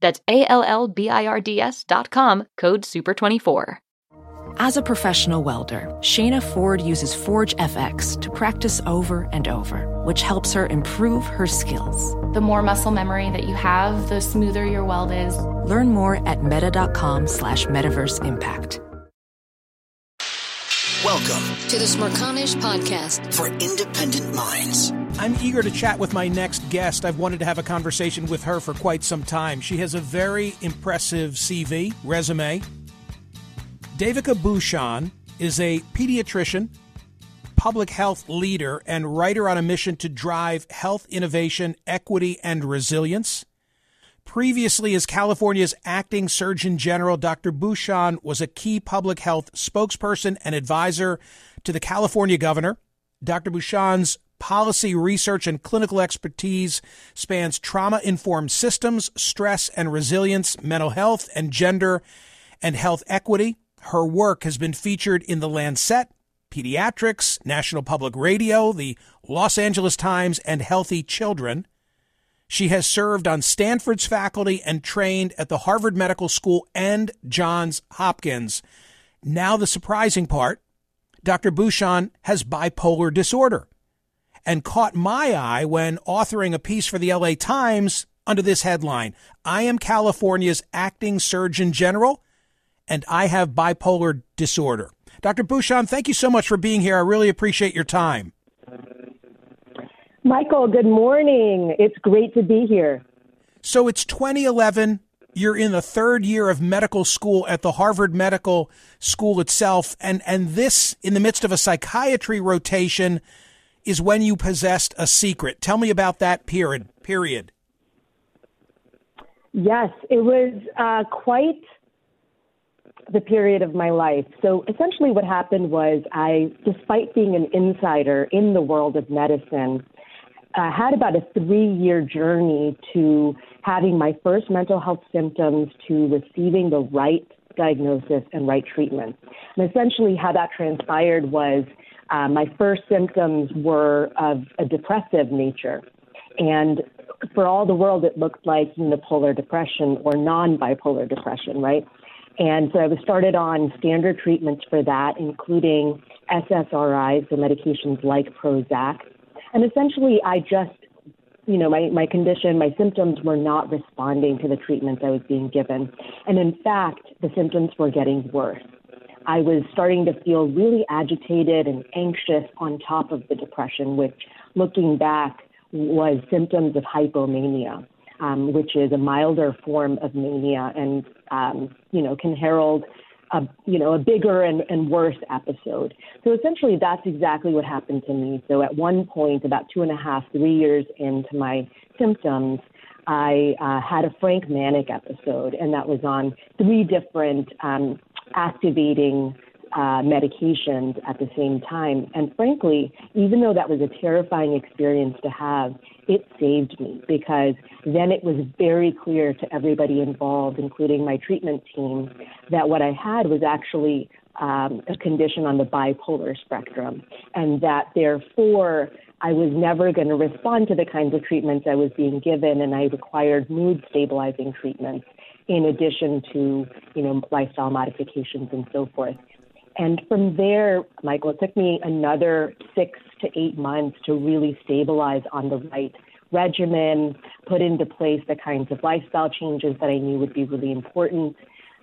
That's A L L B I R D S dot com, code SUPER24. As a professional welder, Shayna Ford uses Forge FX to practice over and over, which helps her improve her skills. The more muscle memory that you have, the smoother your weld is. Learn more at meta.com slash metaverse impact. Welcome to the Smerconish Podcast for independent minds. I'm eager to chat with my next guest. I've wanted to have a conversation with her for quite some time. She has a very impressive CV, resume. Devika Bhushan is a pediatrician, public health leader, and writer on a mission to drive health innovation, equity, and resilience. Previously, as California's acting Surgeon General, Dr. Bhushan was a key public health spokesperson and advisor to the California governor. Dr. Bhushan's policy research and clinical expertise spans trauma informed systems, stress and resilience, mental health and gender and health equity. Her work has been featured in the Lancet, Pediatrics, National Public Radio, the Los Angeles Times, and Healthy Children. She has served on Stanford's faculty and trained at the Harvard Medical School and Johns Hopkins. Now, the surprising part Dr. Bhushan has bipolar disorder and caught my eye when authoring a piece for the LA Times under this headline I am California's acting Surgeon General and I have bipolar disorder. Dr. Bhushan, thank you so much for being here. I really appreciate your time. Michael, good morning. It's great to be here. So it's 2011. You're in the third year of medical school at the Harvard Medical School itself. And, and this, in the midst of a psychiatry rotation, is when you possessed a secret. Tell me about that period. Period. Yes, it was uh, quite the period of my life. So essentially, what happened was I, despite being an insider in the world of medicine, uh, had about a three year journey to having my first mental health symptoms to receiving the right diagnosis and right treatment. And essentially, how that transpired was uh, my first symptoms were of a depressive nature. And for all the world, it looked like unipolar depression or non bipolar depression, right? And so I was started on standard treatments for that, including SSRIs, the medications like Prozac, and essentially, I just, you know, my, my condition, my symptoms were not responding to the treatments I was being given. And in fact, the symptoms were getting worse. I was starting to feel really agitated and anxious on top of the depression, which looking back was symptoms of hypomania, um, which is a milder form of mania and, um, you know, can herald a you know a bigger and, and worse episode. So essentially, that's exactly what happened to me. So at one point, about two and a half, three years into my symptoms, I uh, had a frank manic episode, and that was on three different um, activating uh, medications at the same time. And frankly, even though that was a terrifying experience to have, it saved me because then it was very clear to everybody involved, including my treatment team, that what I had was actually um, a condition on the bipolar spectrum, and that therefore I was never going to respond to the kinds of treatments I was being given, and I required mood stabilizing treatments in addition to, you know, lifestyle modifications and so forth. And from there, Michael, it took me another six to eight months to really stabilize on the right regimen, put into place the kinds of lifestyle changes that I knew would be really important.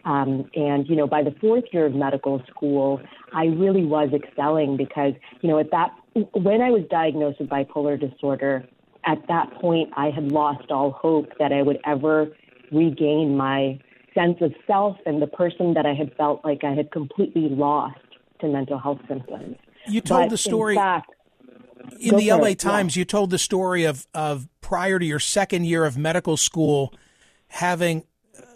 Um, and, you know, by the fourth year of medical school, I really was excelling because, you know, at that, when I was diagnosed with bipolar disorder, at that point, I had lost all hope that I would ever regain my sense of self and the person that I had felt like I had completely lost to mental health symptoms. You told but the story. In, fact, in the LA it, Times, yeah. you told the story of, of prior to your second year of medical school having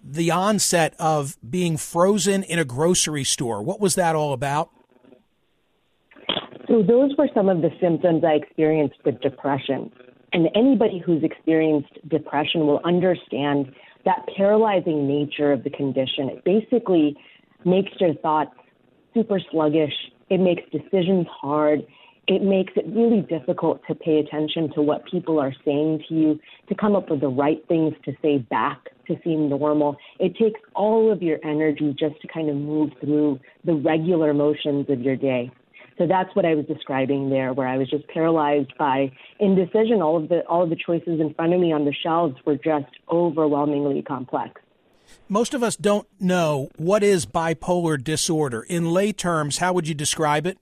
the onset of being frozen in a grocery store. What was that all about? So, those were some of the symptoms I experienced with depression. And anybody who's experienced depression will understand that paralyzing nature of the condition. It basically makes your thoughts super sluggish, it makes decisions hard, it makes it really difficult to pay attention to what people are saying to you, to come up with the right things to say back to seem normal. It takes all of your energy just to kind of move through the regular motions of your day. So that's what I was describing there, where I was just paralyzed by indecision. All of the all of the choices in front of me on the shelves were just overwhelmingly complex. Most of us don't know what is bipolar disorder. In lay terms, how would you describe it?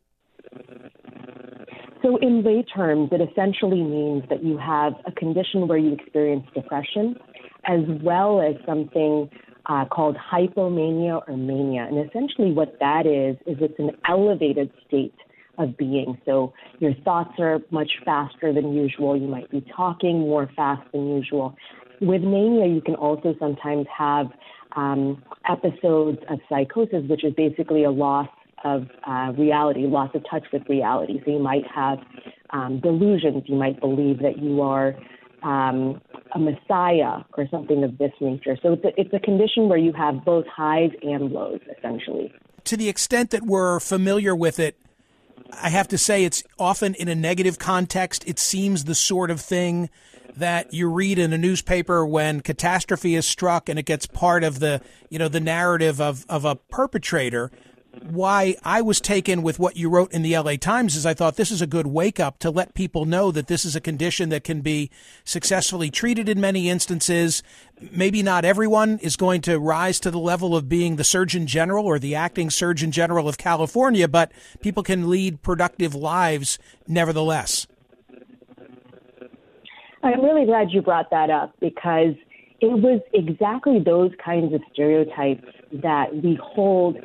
So, in lay terms, it essentially means that you have a condition where you experience depression, as well as something uh, called hypomania or mania. And essentially, what that is, is it's an elevated state of being. So, your thoughts are much faster than usual. You might be talking more fast than usual. With mania, you can also sometimes have um, episodes of psychosis, which is basically a loss of uh, reality, loss of touch with reality. So you might have um, delusions. You might believe that you are um, a messiah or something of this nature. So it's a, it's a condition where you have both highs and lows, essentially. To the extent that we're familiar with it, I have to say it's often in a negative context. It seems the sort of thing that you read in a newspaper when catastrophe is struck and it gets part of the you know the narrative of, of a perpetrator why I was taken with what you wrote in the LA Times is I thought this is a good wake up to let people know that this is a condition that can be successfully treated in many instances. Maybe not everyone is going to rise to the level of being the Surgeon General or the acting Surgeon General of California, but people can lead productive lives nevertheless. I'm really glad you brought that up because it was exactly those kinds of stereotypes that we hold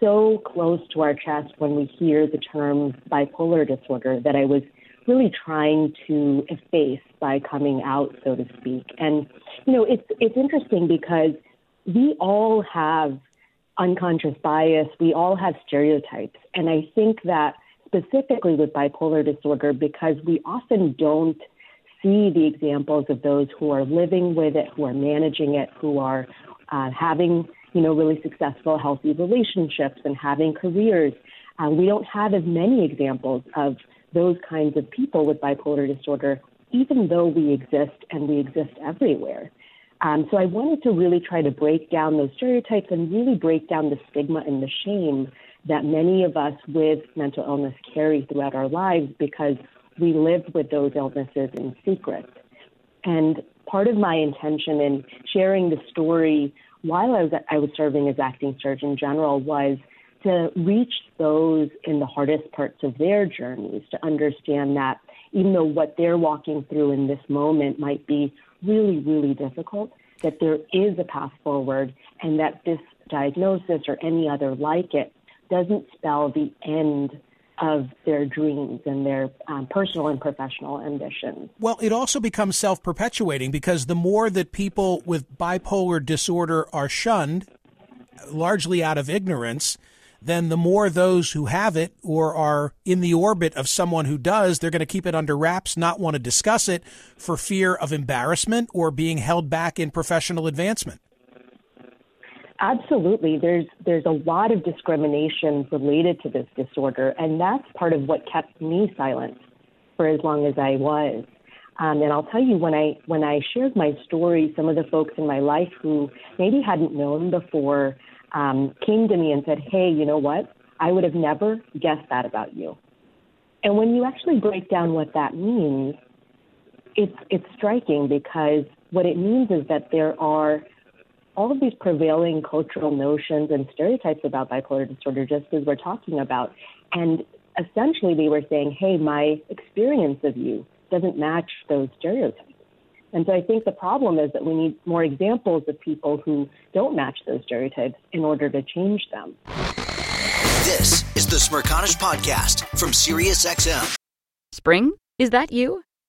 so close to our chest when we hear the term bipolar disorder that I was really trying to efface by coming out, so to speak. And you know, it's it's interesting because we all have unconscious bias. We all have stereotypes, and I think that specifically with bipolar disorder, because we often don't see the examples of those who are living with it, who are managing it, who are uh, having you know, really successful, healthy relationships and having careers. Uh, we don't have as many examples of those kinds of people with bipolar disorder, even though we exist and we exist everywhere. Um, so I wanted to really try to break down those stereotypes and really break down the stigma and the shame that many of us with mental illness carry throughout our lives because we live with those illnesses in secret. And part of my intention in sharing the story while I was, I was serving as acting surgeon general was to reach those in the hardest parts of their journeys to understand that even though what they're walking through in this moment might be really, really difficult, that there is a path forward and that this diagnosis or any other like it doesn't spell the end of their dreams and their um, personal and professional ambitions. Well, it also becomes self perpetuating because the more that people with bipolar disorder are shunned, largely out of ignorance, then the more those who have it or are in the orbit of someone who does, they're going to keep it under wraps, not want to discuss it for fear of embarrassment or being held back in professional advancement. Absolutely. There's there's a lot of discrimination related to this disorder, and that's part of what kept me silent for as long as I was. Um, and I'll tell you when I when I shared my story, some of the folks in my life who maybe hadn't known before um, came to me and said, "Hey, you know what? I would have never guessed that about you." And when you actually break down what that means, it's it's striking because what it means is that there are all of these prevailing cultural notions and stereotypes about bipolar disorder, just as we're talking about. And essentially, they were saying, hey, my experience of you doesn't match those stereotypes. And so I think the problem is that we need more examples of people who don't match those stereotypes in order to change them. This is the Smerconish Podcast from SiriusXM. Spring? Is that you?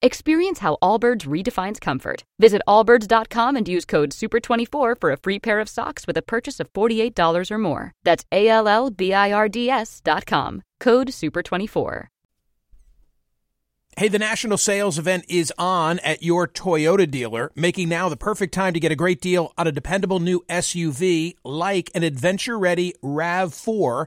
Experience how Allbirds redefines comfort. Visit allbirds.com and use code SUPER24 for a free pair of socks with a purchase of $48 or more. That's A L L B I R D S.com. Code SUPER24. Hey, the national sales event is on at your Toyota dealer, making now the perfect time to get a great deal on a dependable new SUV like an adventure ready RAV4.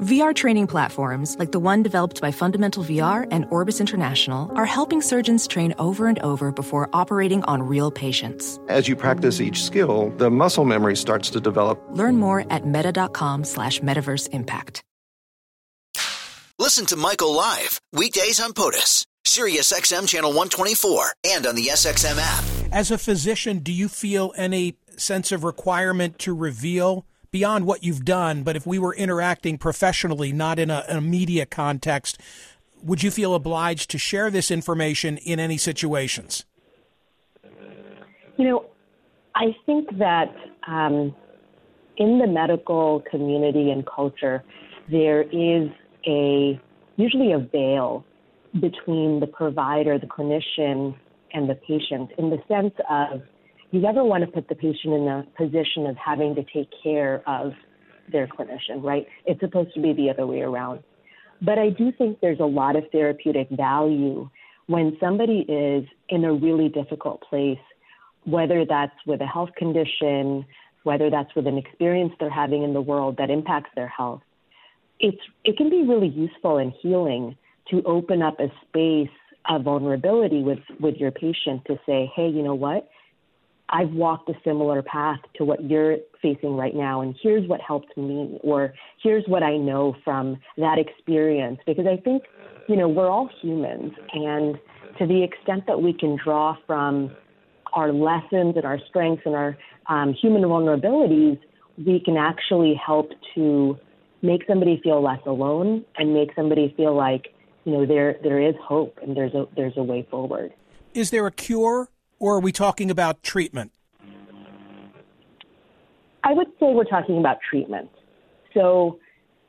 VR training platforms, like the one developed by Fundamental VR and Orbis International, are helping surgeons train over and over before operating on real patients. As you practice each skill, the muscle memory starts to develop. Learn more at meta.com slash metaverse impact. Listen to Michael live, weekdays on POTUS, SiriusXM Channel 124, and on the SXM app. As a physician, do you feel any sense of requirement to reveal beyond what you've done, but if we were interacting professionally, not in a, a media context, would you feel obliged to share this information in any situations? You know, I think that um, in the medical community and culture, there is a usually a veil between the provider, the clinician, and the patient in the sense of you never want to put the patient in a position of having to take care of their clinician, right? It's supposed to be the other way around. But I do think there's a lot of therapeutic value when somebody is in a really difficult place, whether that's with a health condition, whether that's with an experience they're having in the world that impacts their health. It's, it can be really useful and healing to open up a space of vulnerability with, with your patient to say, hey, you know what? I've walked a similar path to what you're facing right now, and here's what helped me, or here's what I know from that experience. Because I think, you know, we're all humans, and to the extent that we can draw from our lessons and our strengths and our um, human vulnerabilities, we can actually help to make somebody feel less alone and make somebody feel like, you know, there there is hope and there's a there's a way forward. Is there a cure or are we talking about treatment? I would say we're talking about treatment. So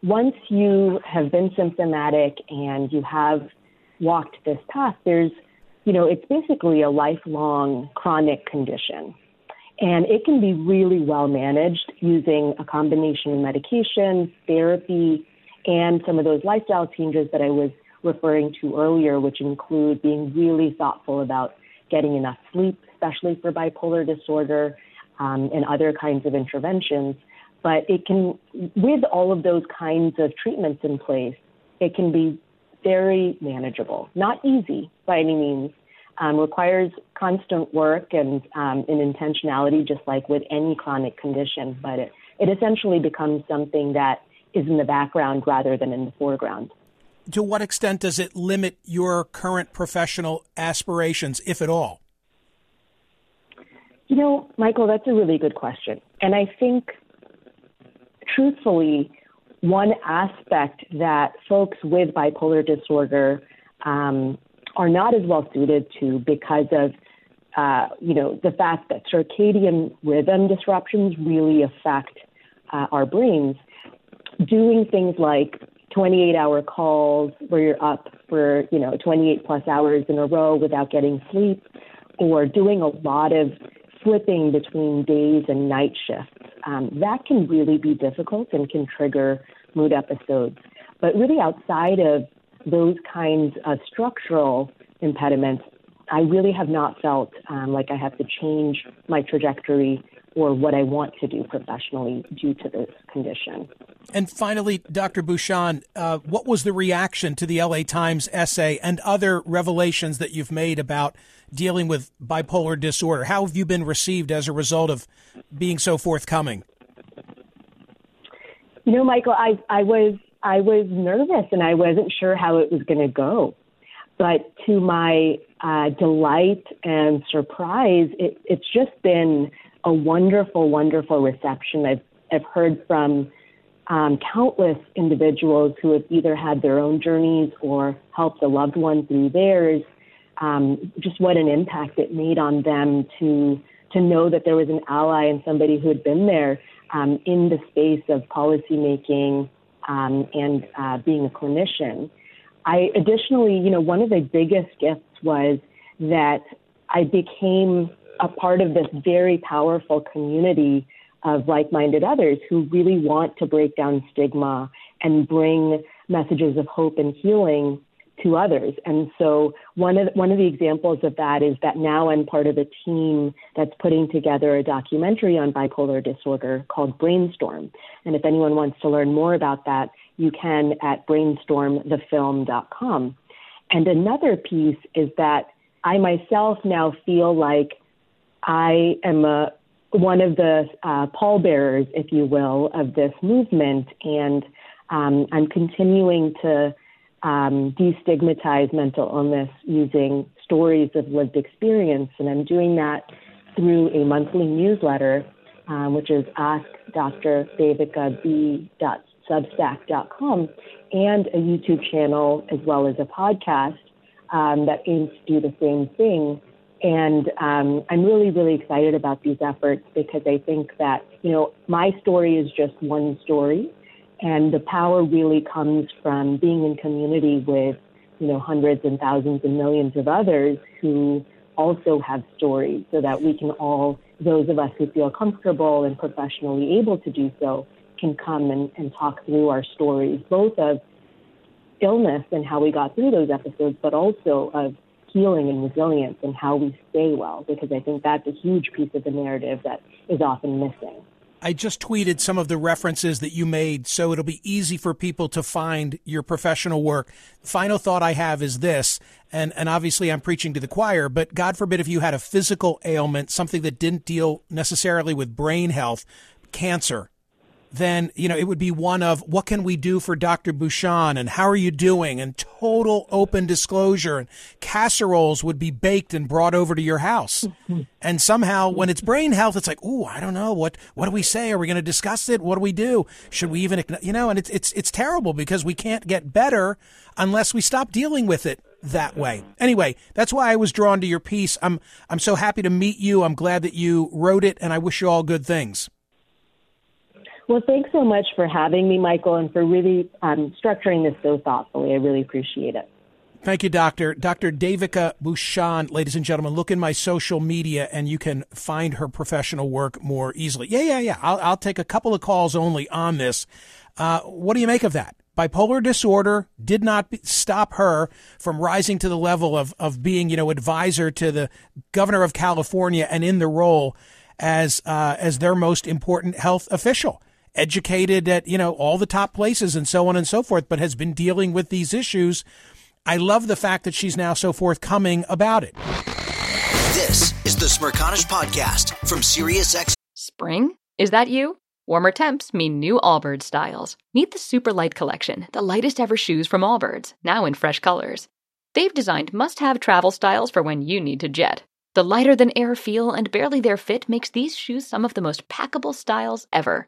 once you have been symptomatic and you have walked this path, there's, you know, it's basically a lifelong chronic condition. And it can be really well managed using a combination of medication, therapy, and some of those lifestyle changes that I was referring to earlier, which include being really thoughtful about getting enough sleep, especially for bipolar disorder um, and other kinds of interventions. But it can, with all of those kinds of treatments in place, it can be very manageable. Not easy by any means. Um, requires constant work and um, an intentionality, just like with any chronic condition. But it, it essentially becomes something that is in the background rather than in the foreground to what extent does it limit your current professional aspirations, if at all? You know, Michael, that's a really good question. And I think, truthfully, one aspect that folks with bipolar disorder um, are not as well suited to because of uh, you know the fact that circadian rhythm disruptions really affect uh, our brains. Doing things like 28 hour calls where you're up for you know 28 plus hours in a row without getting sleep, or doing a lot of flipping between days and night shifts. Um, that can really be difficult and can trigger mood episodes. But really, outside of those kinds of structural impediments, I really have not felt um, like I have to change my trajectory or what I want to do professionally due to this condition. And finally, Dr. Bhushan, uh, what was the reaction to the LA Times essay and other revelations that you've made about dealing with bipolar disorder? How have you been received as a result of being so forthcoming? You know, Michael, I, I was I was nervous and I wasn't sure how it was going to go. But to my uh, delight and surprise, it, it's just been a wonderful, wonderful reception. I've, I've heard from um, countless individuals who have either had their own journeys or helped a loved one through theirs. Um, just what an impact it made on them to to know that there was an ally and somebody who had been there um, in the space of policymaking um, and uh, being a clinician. I additionally, you know, one of the biggest gifts was that I became a part of this very powerful community of like minded others who really want to break down stigma and bring messages of hope and healing to others. And so one of one of the examples of that is that now I'm part of a team that's putting together a documentary on bipolar disorder called Brainstorm. And if anyone wants to learn more about that, you can at brainstormthefilm.com. And another piece is that I myself now feel like I am a, one of the uh, pallbearers, if you will, of this movement, and um, I'm continuing to um, destigmatize mental illness using stories of lived experience, and I'm doing that through a monthly newsletter, um, which is askdrdevikaB.substack.com, and a YouTube channel as well as a podcast um, that aims to do the same thing. And um, I'm really, really excited about these efforts because I think that, you know, my story is just one story. And the power really comes from being in community with, you know, hundreds and thousands and millions of others who also have stories so that we can all, those of us who feel comfortable and professionally able to do so, can come and, and talk through our stories, both of illness and how we got through those episodes, but also of healing and resilience and how we stay well, because I think that's a huge piece of the narrative that is often missing. I just tweeted some of the references that you made so it'll be easy for people to find your professional work. Final thought I have is this, and, and obviously I'm preaching to the choir, but God forbid if you had a physical ailment, something that didn't deal necessarily with brain health, cancer, then you know it would be one of what can we do for Dr. Bhushan and how are you doing and total open disclosure and casseroles would be baked and brought over to your house. and somehow when it's brain health it's like, "Oh, I don't know. What what do we say? Are we going to discuss it? What do we do? Should we even you know, and it's it's it's terrible because we can't get better unless we stop dealing with it that way. Anyway, that's why I was drawn to your piece. I'm I'm so happy to meet you. I'm glad that you wrote it and I wish you all good things. Well, thanks so much for having me, Michael, and for really um, structuring this so thoughtfully. I really appreciate it. Thank you, Doctor. Dr. Devika Bhushan, ladies and gentlemen, look in my social media and you can find her professional work more easily. Yeah, yeah, yeah. I'll, I'll take a couple of calls only on this. Uh, what do you make of that? Bipolar disorder did not stop her from rising to the level of, of being, you know, advisor to the governor of California and in the role as, uh, as their most important health official educated at, you know, all the top places and so on and so forth, but has been dealing with these issues. I love the fact that she's now so forthcoming about it. This is the Smerconish Podcast from SiriusX. Spring? Is that you? Warmer temps mean new Allbirds styles. Meet the Super Light Collection, the lightest ever shoes from Allbirds, now in fresh colors. They've designed must have travel styles for when you need to jet. The lighter than air feel and barely there fit makes these shoes some of the most packable styles ever.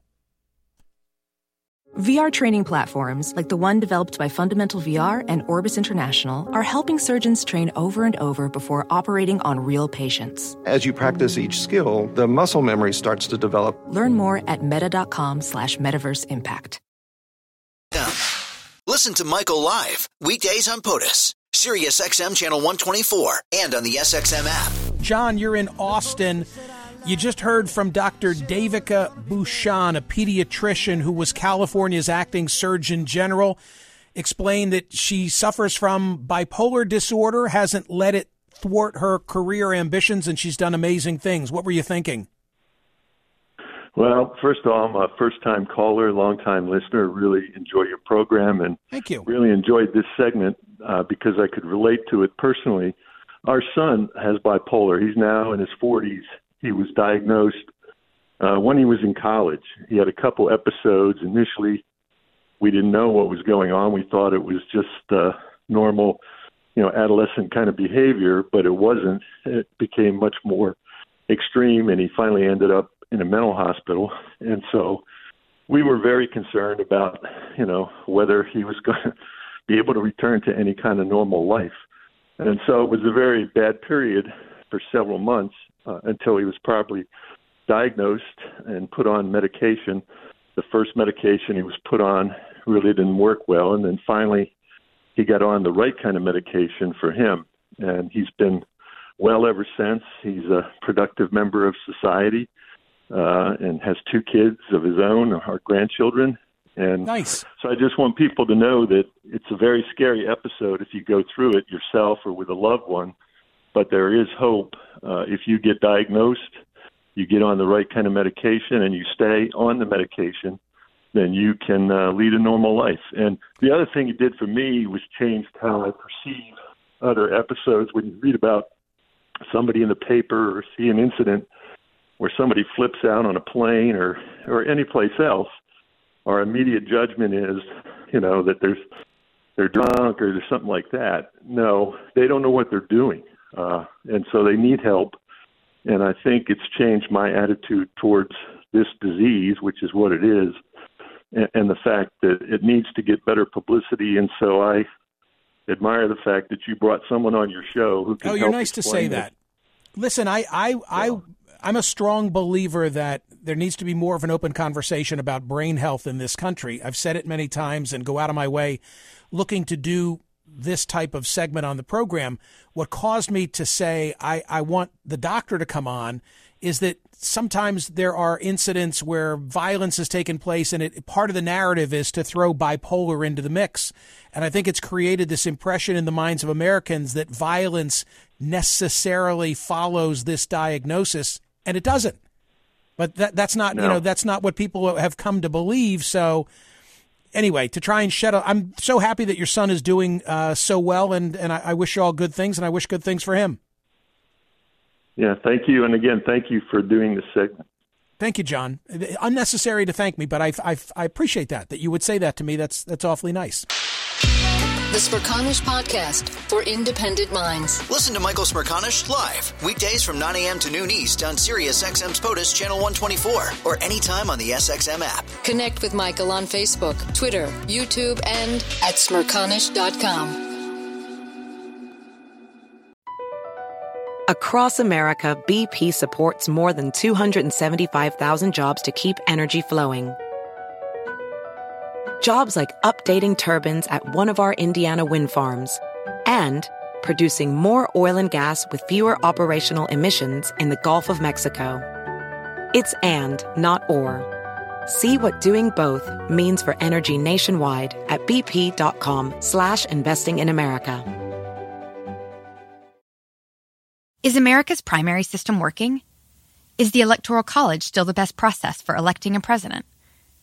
VR training platforms, like the one developed by Fundamental VR and Orbis International, are helping surgeons train over and over before operating on real patients. As you practice each skill, the muscle memory starts to develop. Learn more at meta.com slash metaverse impact. Listen to Michael live weekdays on POTUS, Sirius XM channel 124, and on the SXM app. John, you're in Austin. You just heard from Dr. Devika Bhushan, a pediatrician who was California's acting surgeon general, explain that she suffers from bipolar disorder, hasn't let it thwart her career ambitions, and she's done amazing things. What were you thinking? Well, first of all, I'm a first time caller, long time listener. Really enjoy your program and Thank you. really enjoyed this segment uh, because I could relate to it personally. Our son has bipolar. He's now in his 40s he was diagnosed uh, when he was in college. He had a couple episodes. Initially, we didn't know what was going on. We thought it was just uh, normal, you know, adolescent kind of behavior, but it wasn't. It became much more extreme, and he finally ended up in a mental hospital. And so we were very concerned about, you know, whether he was going to be able to return to any kind of normal life. And so it was a very bad period for several months uh, until he was properly diagnosed and put on medication. The first medication he was put on really didn't work well, and then finally he got on the right kind of medication for him, and he's been well ever since. He's a productive member of society uh, and has two kids of his own, our grandchildren. And nice. So I just want people to know that it's a very scary episode if you go through it yourself or with a loved one but there is hope. Uh, if you get diagnosed, you get on the right kind of medication, and you stay on the medication, then you can uh, lead a normal life. And the other thing it did for me was changed how I perceive other episodes. When you read about somebody in the paper or see an incident where somebody flips out on a plane or or any place else, our immediate judgment is, you know, that there's they're drunk or there's something like that. No, they don't know what they're doing uh, and so they need help. And I think it's changed my attitude towards this disease, which is what it is, and, and the fact that it needs to get better publicity. And so I admire the fact that you brought someone on your show who can. Oh, you're nice to say it. that. Listen, I, I, I, I'm a strong believer that there needs to be more of an open conversation about brain health in this country. I've said it many times and go out of my way looking to do this type of segment on the program, what caused me to say I, I want the doctor to come on is that sometimes there are incidents where violence has taken place and it, part of the narrative is to throw bipolar into the mix. And I think it's created this impression in the minds of Americans that violence necessarily follows this diagnosis, and it doesn't. But that that's not No. you know that's not what people have come to believe. So anyway, to try and shed a, I'm so happy that your son is doing uh, so well, and and I, I wish you all good things, and I wish good things for him. Yeah, thank you, and again, thank you for doing this segment. Thank you, John. Unnecessary to thank me, but I, I, I appreciate that that you would say that to me. That's that's awfully nice. The Smerconish Podcast for independent minds. Listen to Michael Smerconish live weekdays from 9 a.m. to noon East on Sirius XM's POTUS Channel 124 or anytime on the SXM app. Connect with Michael on Facebook, Twitter, YouTube, and at smerconish.com. Across America, BP supports more than 275,000 jobs to keep energy flowing. Jobs like updating turbines at one of our Indiana wind farms and producing more oil and gas with fewer operational emissions in the Gulf of Mexico. It's and, not or. See what doing both means for energy nationwide at bp.com slash investing in America. Is America's primary system working? Is the Electoral College still the best process for electing a president?